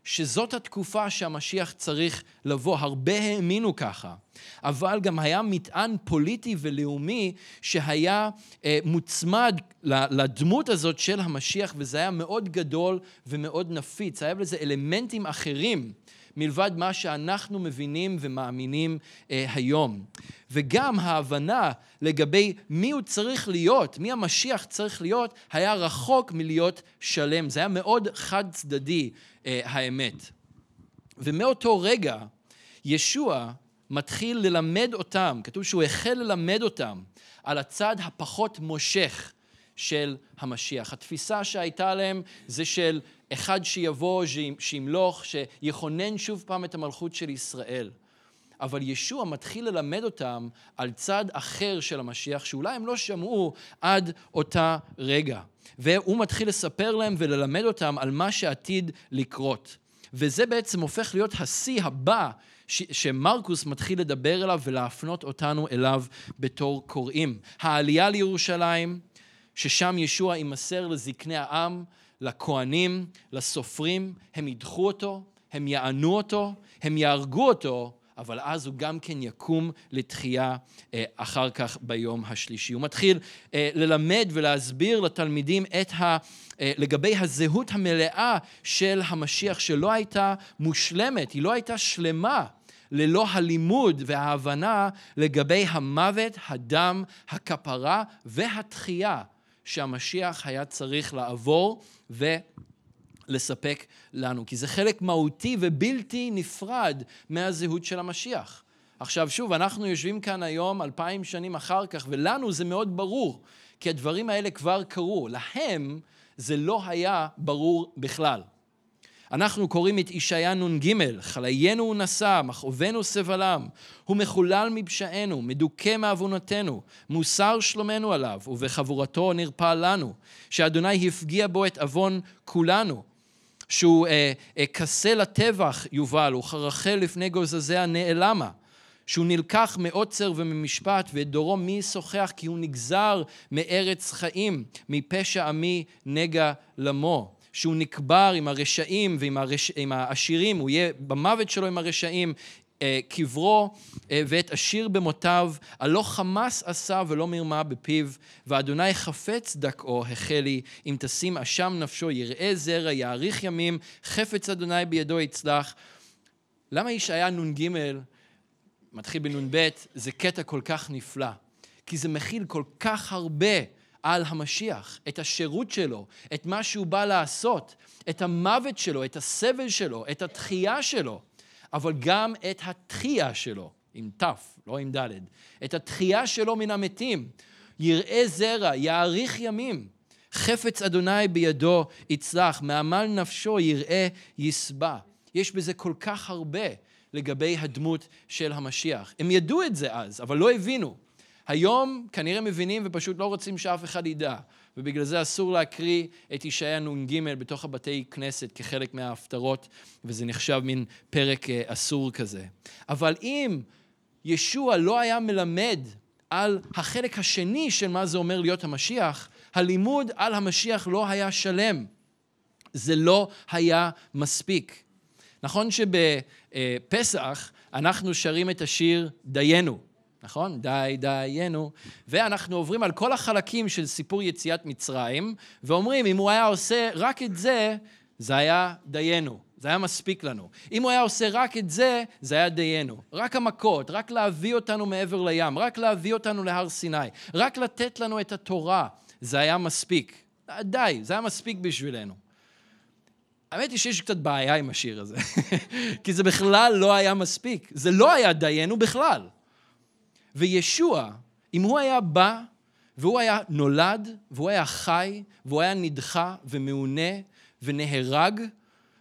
שזאת התקופה שהמשיח צריך לבוא, הרבה האמינו ככה. אבל גם היה מטען פוליטי ולאומי שהיה אה, מוצמד לדמות הזאת של המשיח, וזה היה מאוד גדול ומאוד נפיץ. היה לזה אלמנטים אחרים. מלבד מה שאנחנו מבינים ומאמינים אה, היום. וגם ההבנה לגבי מי הוא צריך להיות, מי המשיח צריך להיות, היה רחוק מלהיות שלם. זה היה מאוד חד צדדי, אה, האמת. ומאותו רגע, ישוע מתחיל ללמד אותם, כתוב שהוא החל ללמד אותם על הצד הפחות מושך של המשיח. התפיסה שהייתה להם זה של אחד שיבוא, שימלוך, שיכונן שוב פעם את המלכות של ישראל. אבל ישוע מתחיל ללמד אותם על צד אחר של המשיח, שאולי הם לא שמעו עד אותה רגע. והוא מתחיל לספר להם וללמד אותם על מה שעתיד לקרות. וזה בעצם הופך להיות השיא הבא ש- שמרקוס מתחיל לדבר אליו ולהפנות אותנו אליו בתור קוראים. העלייה לירושלים, ששם ישוע יימסר לזקני העם, לכהנים, לסופרים, הם ידחו אותו, הם יענו אותו, הם יהרגו אותו, אבל אז הוא גם כן יקום לתחייה אה, אחר כך ביום השלישי. הוא מתחיל אה, ללמד ולהסביר לתלמידים את ה... אה, לגבי הזהות המלאה של המשיח, שלא הייתה מושלמת, היא לא הייתה שלמה. ללא הלימוד וההבנה לגבי המוות, הדם, הכפרה והתחייה שהמשיח היה צריך לעבור ולספק לנו. כי זה חלק מהותי ובלתי נפרד מהזהות של המשיח. עכשיו שוב, אנחנו יושבים כאן היום אלפיים שנים אחר כך, ולנו זה מאוד ברור, כי הדברים האלה כבר קרו. להם זה לא היה ברור בכלל. אנחנו קוראים את ישעיה נ"ג, חליינו הוא נשא, מכאובנו סבלם, הוא מחולל מפשענו, מדוכא מעוונותינו, מוסר שלומנו עליו, ובחבורתו נרפא לנו, שאדוני הפגיע בו את עוון כולנו, שהוא אה, אה, כסה לטבח יובל, וכרחל לפני גוזזיה נעלמה. שהוא נלקח מעוצר וממשפט, ואת דורו מי ישוחח כי הוא נגזר מארץ חיים, מפשע עמי נגע למו. שהוא נקבר עם הרשעים ועם הרש... העשירים, הוא יהיה במוות שלו עם הרשעים, אה, קברו אה, ואת עשיר במותיו, הלא חמס עשה ולא מרמה בפיו, ואדוני חפץ דכאו החלי, אם תשים אשם נפשו יראה זרע, יאריך ימים, חפץ אדוני בידו יצלח. למה ישעיה נ"ג, מתחיל בנ"ב, זה קטע כל כך נפלא? כי זה מכיל כל כך הרבה על המשיח, את השירות שלו, את מה שהוא בא לעשות, את המוות שלו, את הסבל שלו, את התחייה שלו, אבל גם את התחייה שלו, עם ת', לא עם ד', את התחייה שלו מן המתים. יראה זרע, יאריך ימים. חפץ אדוני בידו יצלח, מעמל נפשו יראה יסבע. יש בזה כל כך הרבה לגבי הדמות של המשיח. הם ידעו את זה אז, אבל לא הבינו. היום כנראה מבינים ופשוט לא רוצים שאף אחד ידע, ובגלל זה אסור להקריא את ישעיה נ"ג בתוך הבתי כנסת כחלק מההפטרות, וזה נחשב מין פרק אה, אסור כזה. אבל אם ישוע לא היה מלמד על החלק השני של מה זה אומר להיות המשיח, הלימוד על המשיח לא היה שלם. זה לא היה מספיק. נכון שבפסח אנחנו שרים את השיר דיינו. נכון? די, דיינו. ואנחנו עוברים על כל החלקים של סיפור יציאת מצרים, ואומרים, אם הוא היה עושה רק את זה, זה היה דיינו. זה היה מספיק לנו. אם הוא היה עושה רק את זה, זה היה דיינו. רק המכות, רק להביא אותנו מעבר לים, רק להביא אותנו להר סיני, רק לתת לנו את התורה, זה היה מספיק. די, זה היה מספיק בשבילנו. האמת היא שיש קצת בעיה עם השיר הזה, כי זה בכלל לא היה מספיק. זה לא היה דיינו בכלל. וישוע, אם הוא היה בא והוא היה נולד, והוא היה חי, והוא היה נדחה ומעונה ונהרג,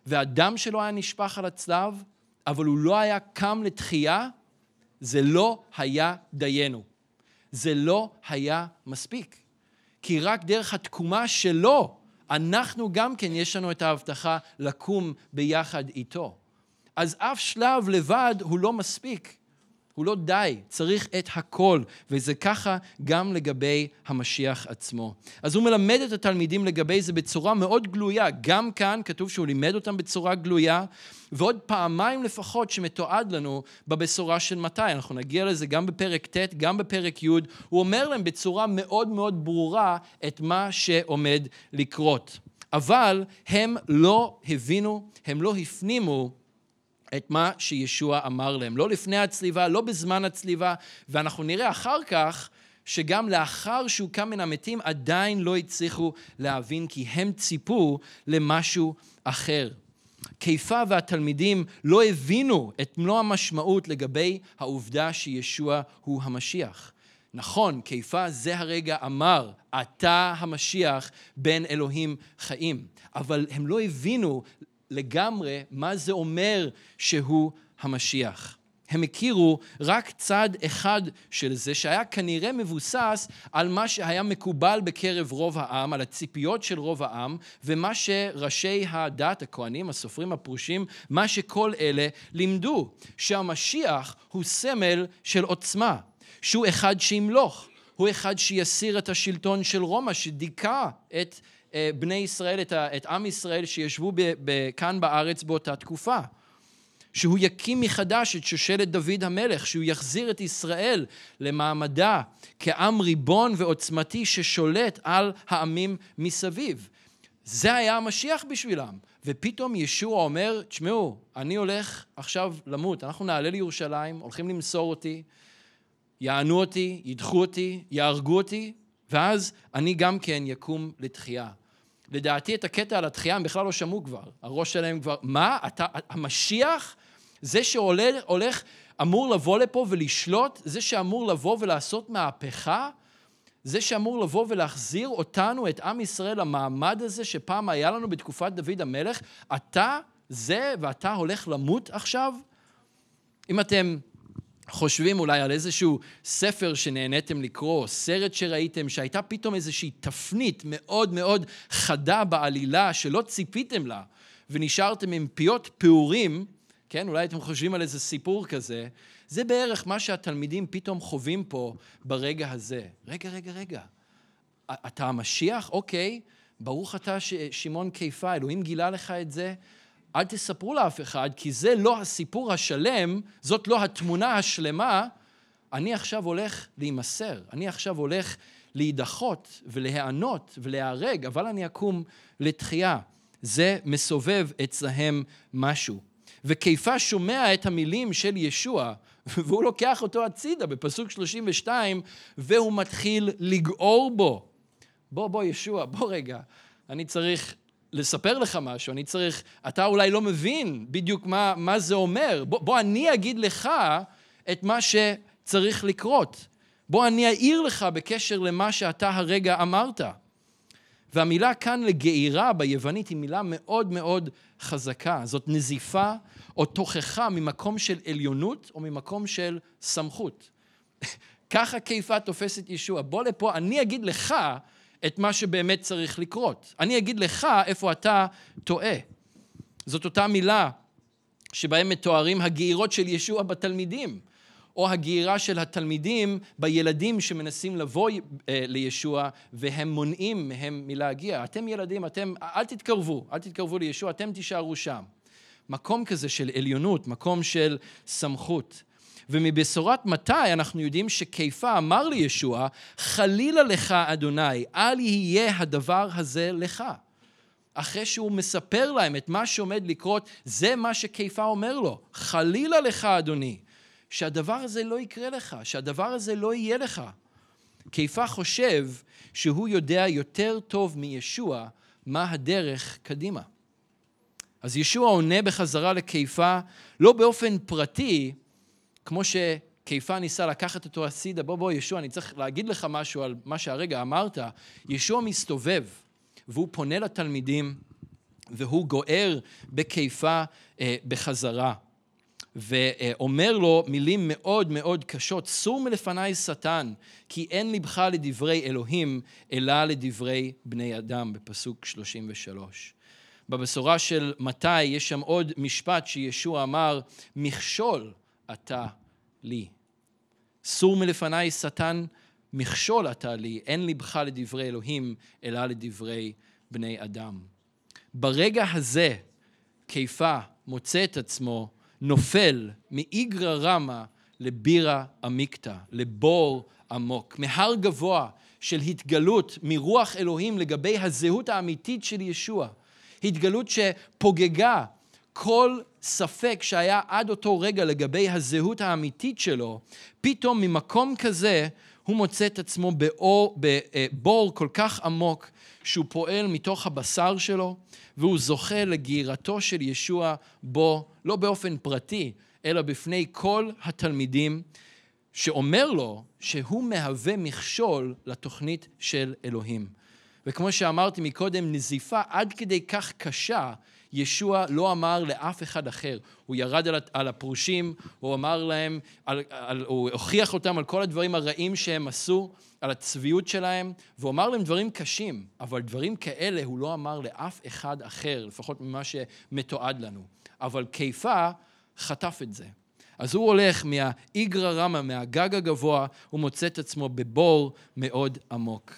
והדם שלו היה נשפך על הצלב, אבל הוא לא היה קם לתחייה, זה לא היה דיינו. זה לא היה מספיק. כי רק דרך התקומה שלו, אנחנו גם כן, יש לנו את ההבטחה לקום ביחד איתו. אז אף שלב לבד הוא לא מספיק. הוא לא די, צריך את הכל, וזה ככה גם לגבי המשיח עצמו. אז הוא מלמד את התלמידים לגבי זה בצורה מאוד גלויה. גם כאן כתוב שהוא לימד אותם בצורה גלויה, ועוד פעמיים לפחות שמתועד לנו בבשורה של מתי. אנחנו נגיע לזה גם בפרק ט', גם בפרק י'. הוא אומר להם בצורה מאוד מאוד ברורה את מה שעומד לקרות. אבל הם לא הבינו, הם לא הפנימו את מה שישוע אמר להם. לא לפני הצליבה, לא בזמן הצליבה, ואנחנו נראה אחר כך שגם לאחר שהוא קם מן המתים עדיין לא הצליחו להבין כי הם ציפו למשהו אחר. קיפה והתלמידים לא הבינו את מלוא המשמעות לגבי העובדה שישוע הוא המשיח. נכון, קיפה זה הרגע אמר, אתה המשיח בן אלוהים חיים. אבל הם לא הבינו לגמרי מה זה אומר שהוא המשיח. הם הכירו רק צד אחד של זה, שהיה כנראה מבוסס על מה שהיה מקובל בקרב רוב העם, על הציפיות של רוב העם, ומה שראשי הדת, הכהנים, הסופרים הפרושים, מה שכל אלה לימדו, שהמשיח הוא סמל של עוצמה, שהוא אחד שימלוך, הוא אחד שיסיר את השלטון של רומא, שדיכא את בני ישראל, את, את עם ישראל שישבו ב, ב, כאן בארץ באותה תקופה. שהוא יקים מחדש את שושלת דוד המלך, שהוא יחזיר את ישראל למעמדה כעם ריבון ועוצמתי ששולט על העמים מסביב. זה היה המשיח בשבילם. ופתאום ישוע אומר, תשמעו, אני הולך עכשיו למות, אנחנו נעלה לירושלים, הולכים למסור אותי, יענו אותי, ידחו אותי, יהרגו אותי, ואז אני גם כן יקום לתחייה. לדעתי את הקטע על התחייה הם בכלל לא שמעו כבר. הראש שלהם כבר, מה? אתה, המשיח? זה שהולך, אמור לבוא לפה ולשלוט? זה שאמור לבוא ולעשות מהפכה? זה שאמור לבוא ולהחזיר אותנו, את עם ישראל, למעמד הזה שפעם היה לנו בתקופת דוד המלך? אתה זה ואתה הולך למות עכשיו? אם אתם חושבים אולי על איזשהו ספר שנהניתם לקרוא, סרט שראיתם, שהייתה פתאום איזושהי תפנית מאוד מאוד חדה בעלילה שלא ציפיתם לה, ונשארתם עם פיות פעורים, כן, אולי אתם חושבים על איזה סיפור כזה, זה בערך מה שהתלמידים פתאום חווים פה ברגע הזה. רגע, רגע, רגע, אתה המשיח? אוקיי, ברוך אתה שמעון קיפה, אלוהים גילה לך את זה. אל תספרו לאף אחד, כי זה לא הסיפור השלם, זאת לא התמונה השלמה. אני עכשיו הולך להימסר, אני עכשיו הולך להידחות ולהיענות ולהיהרג, אבל אני אקום לתחייה. זה מסובב אצלהם משהו. וקיפה שומע את המילים של ישוע, והוא לוקח אותו הצידה בפסוק 32, והוא מתחיל לגעור בו. בוא, בוא, ישוע, בוא רגע. אני צריך לספר לך משהו, אני צריך, אתה אולי לא מבין בדיוק מה, מה זה אומר. בוא, בוא אני אגיד לך את מה שצריך לקרות. בוא אני אעיר לך בקשר למה שאתה הרגע אמרת. והמילה כאן לגעירה ביוונית היא מילה מאוד מאוד חזקה. זאת נזיפה או תוכחה ממקום של עליונות או ממקום של סמכות. ככה קיפה תופס את ישוע. בוא לפה, אני אגיד לך את מה שבאמת צריך לקרות. אני אגיד לך איפה אתה טועה. זאת אותה מילה שבהם מתוארים הגעירות של ישוע בתלמידים, או הגעירה של התלמידים בילדים שמנסים לבוא אה, לישוע והם מונעים מהם מלהגיע. אתם ילדים, אתם, אל תתקרבו, אל תתקרבו לישוע, אתם תישארו שם. מקום כזה של עליונות, מקום של סמכות. ומבשורת מתי אנחנו יודעים שכיפה אמר לישוע, חלילה לך אדוני, אל יהיה הדבר הזה לך. אחרי שהוא מספר להם את מה שעומד לקרות, זה מה שכיפה אומר לו. חלילה לך, אדוני, שהדבר הזה לא יקרה לך, שהדבר הזה לא יהיה לך. כיפה חושב שהוא יודע יותר טוב מישוע מה הדרך קדימה. אז ישוע עונה בחזרה לכיפה, לא באופן פרטי, כמו שכיפה ניסה לקחת אותו הצידה, בוא בוא ישוע, אני צריך להגיד לך משהו על מה שהרגע אמרת. ישוע מסתובב, והוא פונה לתלמידים, והוא גוער בכיפה אה, בחזרה. ואומר לו מילים מאוד מאוד קשות, סור מלפניי שטן, כי אין לבך לדברי אלוהים, אלא לדברי בני אדם, בפסוק 33. בבשורה של מתי יש שם עוד משפט שישוע אמר, מכשול אתה לי. סור מלפניי שטן, מכשול אתה לי, אין לבך לדברי אלוהים, אלא לדברי בני אדם. ברגע הזה, כיפה מוצא את עצמו נופל מאיגרא רמא לבירה עמיקתא, לבור עמוק, מהר גבוה של התגלות מרוח אלוהים לגבי הזהות האמיתית של ישוע. התגלות שפוגגה כל ספק שהיה עד אותו רגע לגבי הזהות האמיתית שלו, פתאום ממקום כזה הוא מוצא את עצמו באור, בבור כל כך עמוק שהוא פועל מתוך הבשר שלו, והוא זוכה לגירתו של ישוע בו, לא באופן פרטי, אלא בפני כל התלמידים, שאומר לו שהוא מהווה מכשול לתוכנית של אלוהים. וכמו שאמרתי מקודם, נזיפה עד כדי כך קשה, ישוע לא אמר לאף אחד אחר. הוא ירד על הפרושים, הוא אמר להם, על, על, הוא הוכיח אותם על כל הדברים הרעים שהם עשו, על הצביעות שלהם, והוא אמר להם דברים קשים, אבל דברים כאלה הוא לא אמר לאף אחד אחר, לפחות ממה שמתועד לנו. אבל כיפה חטף את זה. אז הוא הולך מהאיגרא רמא, מהגג הגבוה, הוא מוצא את עצמו בבור מאוד עמוק.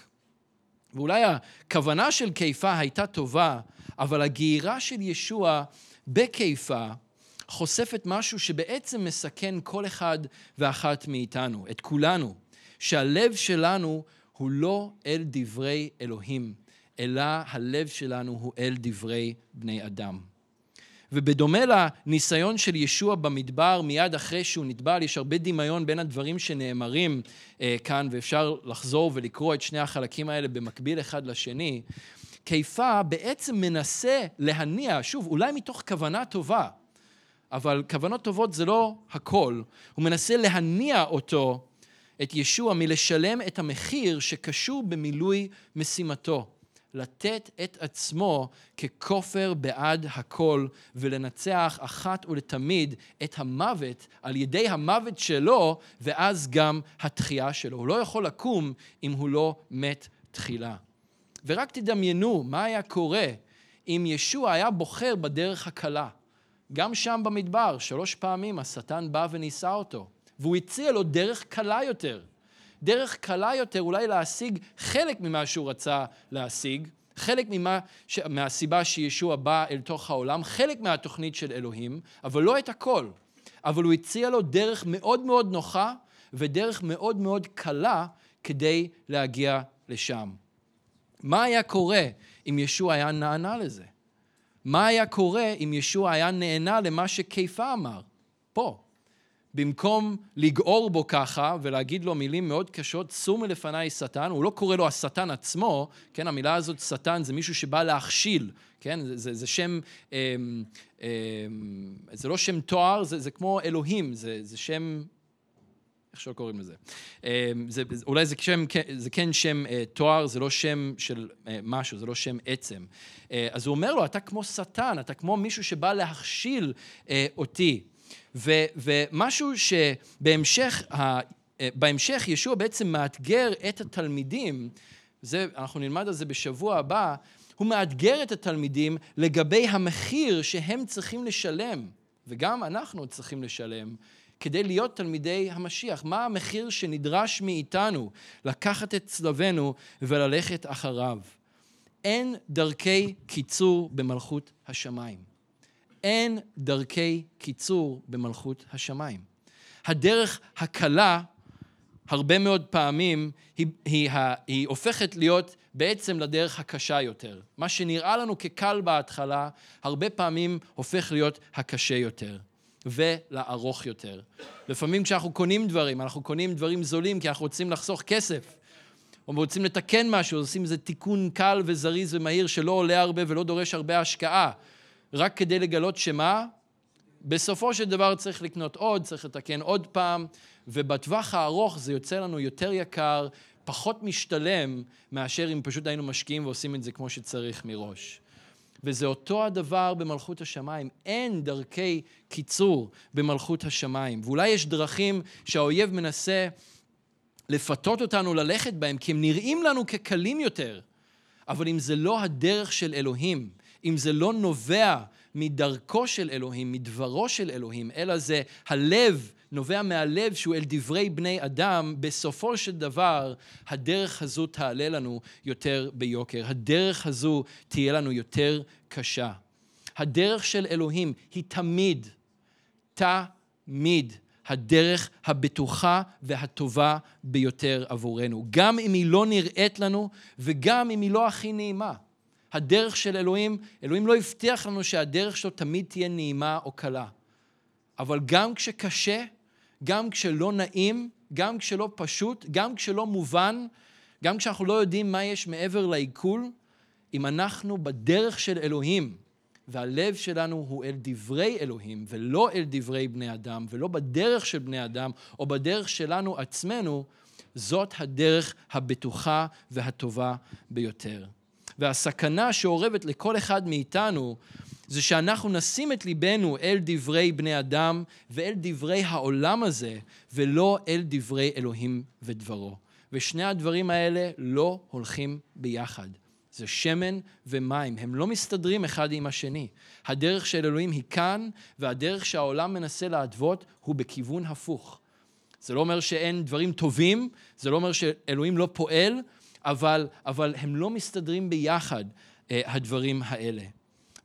ואולי הכוונה של כיפה הייתה טובה, אבל הגעירה של ישוע בכיפה חושפת משהו שבעצם מסכן כל אחד ואחת מאיתנו, את כולנו, שהלב שלנו הוא לא אל דברי אלוהים, אלא הלב שלנו הוא אל דברי בני אדם. ובדומה לניסיון של ישוע במדבר מיד אחרי שהוא נטבל, יש הרבה דמיון בין הדברים שנאמרים אה, כאן, ואפשר לחזור ולקרוא את שני החלקים האלה במקביל אחד לשני. כיפה בעצם מנסה להניע, שוב, אולי מתוך כוונה טובה, אבל כוונות טובות זה לא הכל. הוא מנסה להניע אותו, את ישוע, מלשלם את המחיר שקשור במילוי משימתו. לתת את עצמו ככופר בעד הכל ולנצח אחת ולתמיד את המוות על ידי המוות שלו ואז גם התחייה שלו. הוא לא יכול לקום אם הוא לא מת תחילה. ורק תדמיינו מה היה קורה אם ישוע היה בוחר בדרך הקלה. גם שם במדבר, שלוש פעמים השטן בא וניסה אותו, והוא הציע לו דרך קלה יותר. דרך קלה יותר אולי להשיג חלק ממה שהוא רצה להשיג, חלק ממה, ש... מהסיבה שישוע בא אל תוך העולם, חלק מהתוכנית של אלוהים, אבל לא את הכל. אבל הוא הציע לו דרך מאוד מאוד נוחה ודרך מאוד מאוד קלה כדי להגיע לשם. מה היה קורה אם ישוע היה נענה לזה? מה היה קורה אם ישוע היה נענה למה שכיפה אמר? פה. במקום לגעור בו ככה ולהגיד לו מילים מאוד קשות, סור מלפניי שטן, הוא לא קורא לו השטן עצמו, כן, המילה הזאת שטן זה מישהו שבא להכשיל, כן, זה, זה, זה שם, אה, אה, זה לא שם תואר, זה, זה כמו אלוהים, זה, זה שם, איך שלא קוראים לזה. אה, זה, אולי זה, שם, זה כן שם אה, תואר, זה לא שם של אה, משהו, זה לא שם עצם. אה, אז הוא אומר לו, אתה כמו שטן, אתה כמו מישהו שבא להכשיל אותי. ו, ומשהו שבהמשך, בהמשך ישוע בעצם מאתגר את התלמידים, זה, אנחנו נלמד על זה בשבוע הבא, הוא מאתגר את התלמידים לגבי המחיר שהם צריכים לשלם, וגם אנחנו צריכים לשלם, כדי להיות תלמידי המשיח. מה המחיר שנדרש מאיתנו לקחת את צלבנו וללכת אחריו? אין דרכי קיצור במלכות השמיים. אין דרכי קיצור במלכות השמיים. הדרך הקלה הרבה מאוד פעמים היא, היא, היא, היא הופכת להיות בעצם לדרך הקשה יותר. מה שנראה לנו כקל בהתחלה, הרבה פעמים הופך להיות הקשה יותר. ולארוך יותר. לפעמים כשאנחנו קונים דברים, אנחנו קונים דברים זולים כי אנחנו רוצים לחסוך כסף, או רוצים לתקן משהו, עושים איזה תיקון קל וזריז ומהיר שלא עולה הרבה ולא דורש הרבה השקעה, רק כדי לגלות שמה? בסופו של דבר צריך לקנות עוד, צריך לתקן עוד פעם, ובטווח הארוך זה יוצא לנו יותר יקר, פחות משתלם, מאשר אם פשוט היינו משקיעים ועושים את זה כמו שצריך מראש. וזה אותו הדבר במלכות השמיים. אין דרכי קיצור במלכות השמיים. ואולי יש דרכים שהאויב מנסה לפתות אותנו ללכת בהם, כי הם נראים לנו כקלים יותר. אבל אם זה לא הדרך של אלוהים, אם זה לא נובע מדרכו של אלוהים, מדברו של אלוהים, אלא זה הלב, נובע מהלב שהוא אל דברי בני אדם, בסופו של דבר הדרך הזו תעלה לנו יותר ביוקר. הדרך הזו תהיה לנו יותר קשה. הדרך של אלוהים היא תמיד, תמיד, הדרך הבטוחה והטובה ביותר עבורנו. גם אם היא לא נראית לנו וגם אם היא לא הכי נעימה. הדרך של אלוהים, אלוהים לא הבטיח לנו שהדרך שלו תמיד תהיה נעימה או קלה. אבל גם כשקשה, גם כשלא נעים, גם כשלא פשוט, גם כשלא מובן, גם כשאנחנו לא יודעים מה יש מעבר לעיכול, אם אנחנו בדרך של אלוהים, והלב שלנו הוא אל דברי אלוהים, ולא אל דברי בני אדם, ולא בדרך של בני אדם, או בדרך שלנו עצמנו, זאת הדרך הבטוחה והטובה ביותר. והסכנה שאורבת לכל אחד מאיתנו זה שאנחנו נשים את ליבנו אל דברי בני אדם ואל דברי העולם הזה, ולא אל דברי אלוהים ודברו. ושני הדברים האלה לא הולכים ביחד. זה שמן ומים, הם לא מסתדרים אחד עם השני. הדרך של אלוהים היא כאן, והדרך שהעולם מנסה להתוות הוא בכיוון הפוך. זה לא אומר שאין דברים טובים, זה לא אומר שאלוהים לא פועל, אבל, אבל הם לא מסתדרים ביחד, אה, הדברים האלה.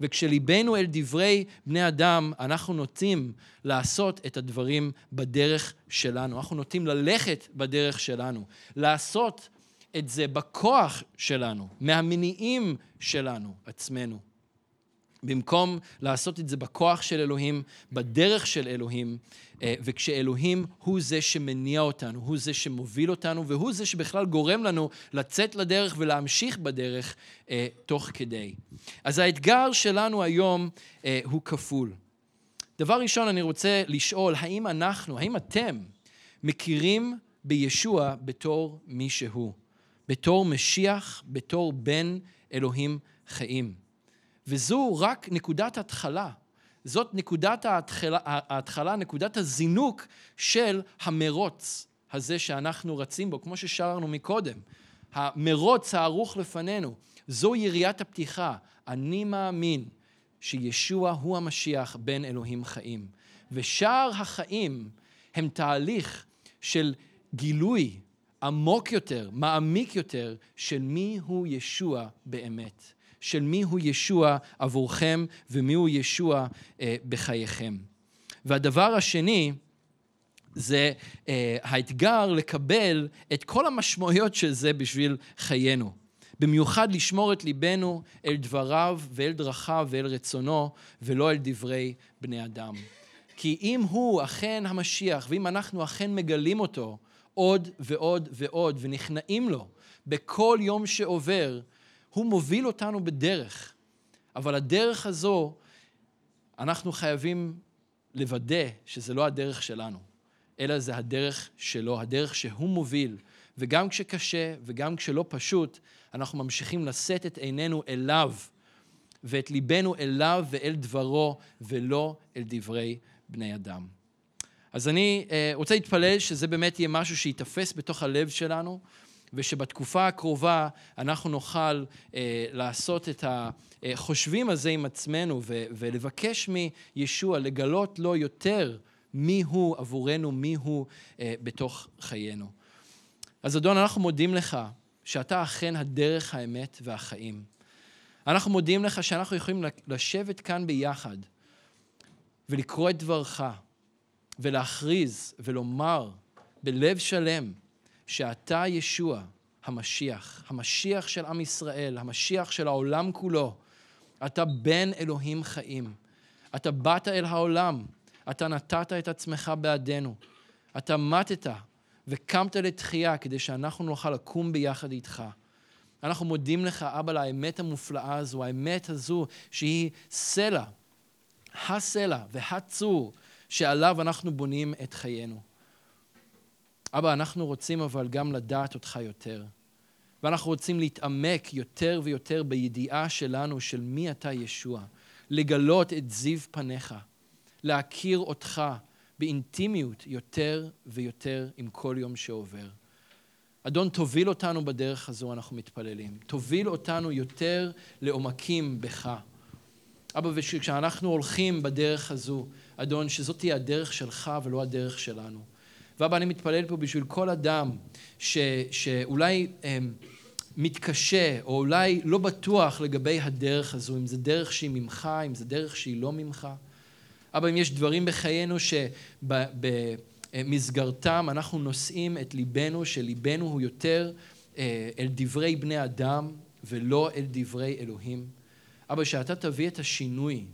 וכשליבנו אל דברי בני אדם, אנחנו נוטים לעשות את הדברים בדרך שלנו. אנחנו נוטים ללכת בדרך שלנו, לעשות את זה בכוח שלנו, מהמניעים שלנו עצמנו. במקום לעשות את זה בכוח של אלוהים, בדרך של אלוהים, אה, וכשאלוהים הוא זה שמניע אותנו, הוא זה שמוביל אותנו, והוא זה שבכלל גורם לנו לצאת לדרך ולהמשיך בדרך אה, תוך כדי. אז האתגר שלנו היום אה, הוא כפול. דבר ראשון, אני רוצה לשאול, האם אנחנו, האם אתם מכירים בישוע בתור מי שהוא? בתור משיח, בתור בן אלוהים חיים. וזו רק נקודת התחלה. זאת נקודת ההתחלה, ההתחלה, נקודת הזינוק של המרוץ הזה שאנחנו רצים בו, כמו ששרנו מקודם. המרוץ הערוך לפנינו, זו יריית הפתיחה. אני מאמין שישוע הוא המשיח בן אלוהים חיים. ושאר החיים הם תהליך של גילוי עמוק יותר, מעמיק יותר, של מי הוא ישוע באמת. של מי הוא ישוע עבורכם ומי הוא ישוע אה, בחייכם. והדבר השני, זה אה, האתגר לקבל את כל המשמעויות של זה בשביל חיינו. במיוחד לשמור את ליבנו אל דבריו ואל דרכיו ואל רצונו, ולא אל דברי בני אדם. כי אם הוא אכן המשיח, ואם אנחנו אכן מגלים אותו עוד ועוד ועוד, ונכנעים לו בכל יום שעובר, הוא מוביל אותנו בדרך. אבל הדרך הזו, אנחנו חייבים לוודא שזה לא הדרך שלנו, אלא זה הדרך שלו, הדרך שהוא מוביל. וגם כשקשה וגם כשלא פשוט, אנחנו ממשיכים לשאת את עינינו אליו ואת ליבנו אליו ואל דברו, ולא אל דברי בני אדם. אז אני אה, רוצה להתפלל שזה באמת יהיה משהו שייתפס בתוך הלב שלנו, ושבתקופה הקרובה אנחנו נוכל אה, לעשות את החושבים הזה עם עצמנו ו- ולבקש מישוע לגלות לו יותר מי הוא עבורנו, מי הוא אה, בתוך חיינו. אז אדון, אנחנו מודים לך שאתה אכן הדרך, האמת והחיים. אנחנו מודים לך שאנחנו יכולים לשבת כאן ביחד ולקרוא את דברך ולהכריז ולומר בלב שלם שאתה ישוע, המשיח, המשיח של עם ישראל, המשיח של העולם כולו. אתה בן אלוהים חיים. אתה באת אל העולם, אתה נתת את עצמך בעדנו. אתה מתת וקמת לתחייה כדי שאנחנו נוכל לקום ביחד איתך. אנחנו מודים לך, אבא, לאמת המופלאה הזו, האמת הזו שהיא סלע, הסלע והצור שעליו אנחנו בונים את חיינו. אבא, אנחנו רוצים אבל גם לדעת אותך יותר. ואנחנו רוצים להתעמק יותר ויותר בידיעה שלנו של מי אתה ישוע, לגלות את זיו פניך, להכיר אותך באינטימיות יותר ויותר עם כל יום שעובר. אדון, תוביל אותנו בדרך הזו, אנחנו מתפללים. תוביל אותנו יותר לעומקים בך. אבא, וכשאנחנו הולכים בדרך הזו, אדון, שזאת תהיה הדרך שלך ולא הדרך שלנו. ואבא, אני מתפלל פה בשביל כל אדם ש, שאולי הם, מתקשה, או אולי לא בטוח לגבי הדרך הזו, אם זה דרך שהיא ממך, אם זה דרך שהיא לא ממך. אבא, אם יש דברים בחיינו שבמסגרתם אנחנו נושאים את ליבנו, שליבנו הוא יותר אה, אל דברי בני אדם ולא אל דברי אלוהים. אבא, שאתה תביא את השינוי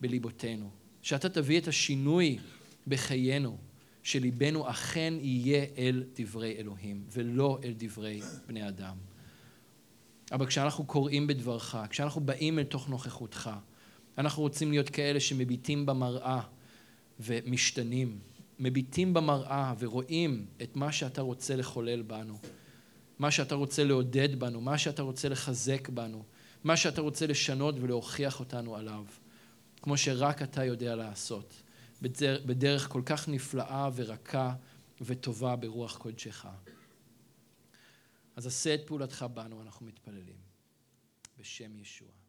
בליבותינו, שאתה תביא את השינוי בחיינו, שליבנו אכן יהיה אל דברי אלוהים ולא אל דברי בני אדם. אבל כשאנחנו קוראים בדברך, כשאנחנו באים אל תוך נוכחותך, אנחנו רוצים להיות כאלה שמביטים במראה ומשתנים, מביטים במראה ורואים את מה שאתה רוצה לחולל בנו, מה שאתה רוצה לעודד בנו, מה שאתה רוצה לחזק בנו, מה שאתה רוצה לשנות ולהוכיח אותנו עליו, כמו שרק אתה יודע לעשות, בדרך כל כך נפלאה ורכה וטובה ברוח קודשך. אז עשה את פעולתך בנו, אנחנו מתפללים. בשם ישוע.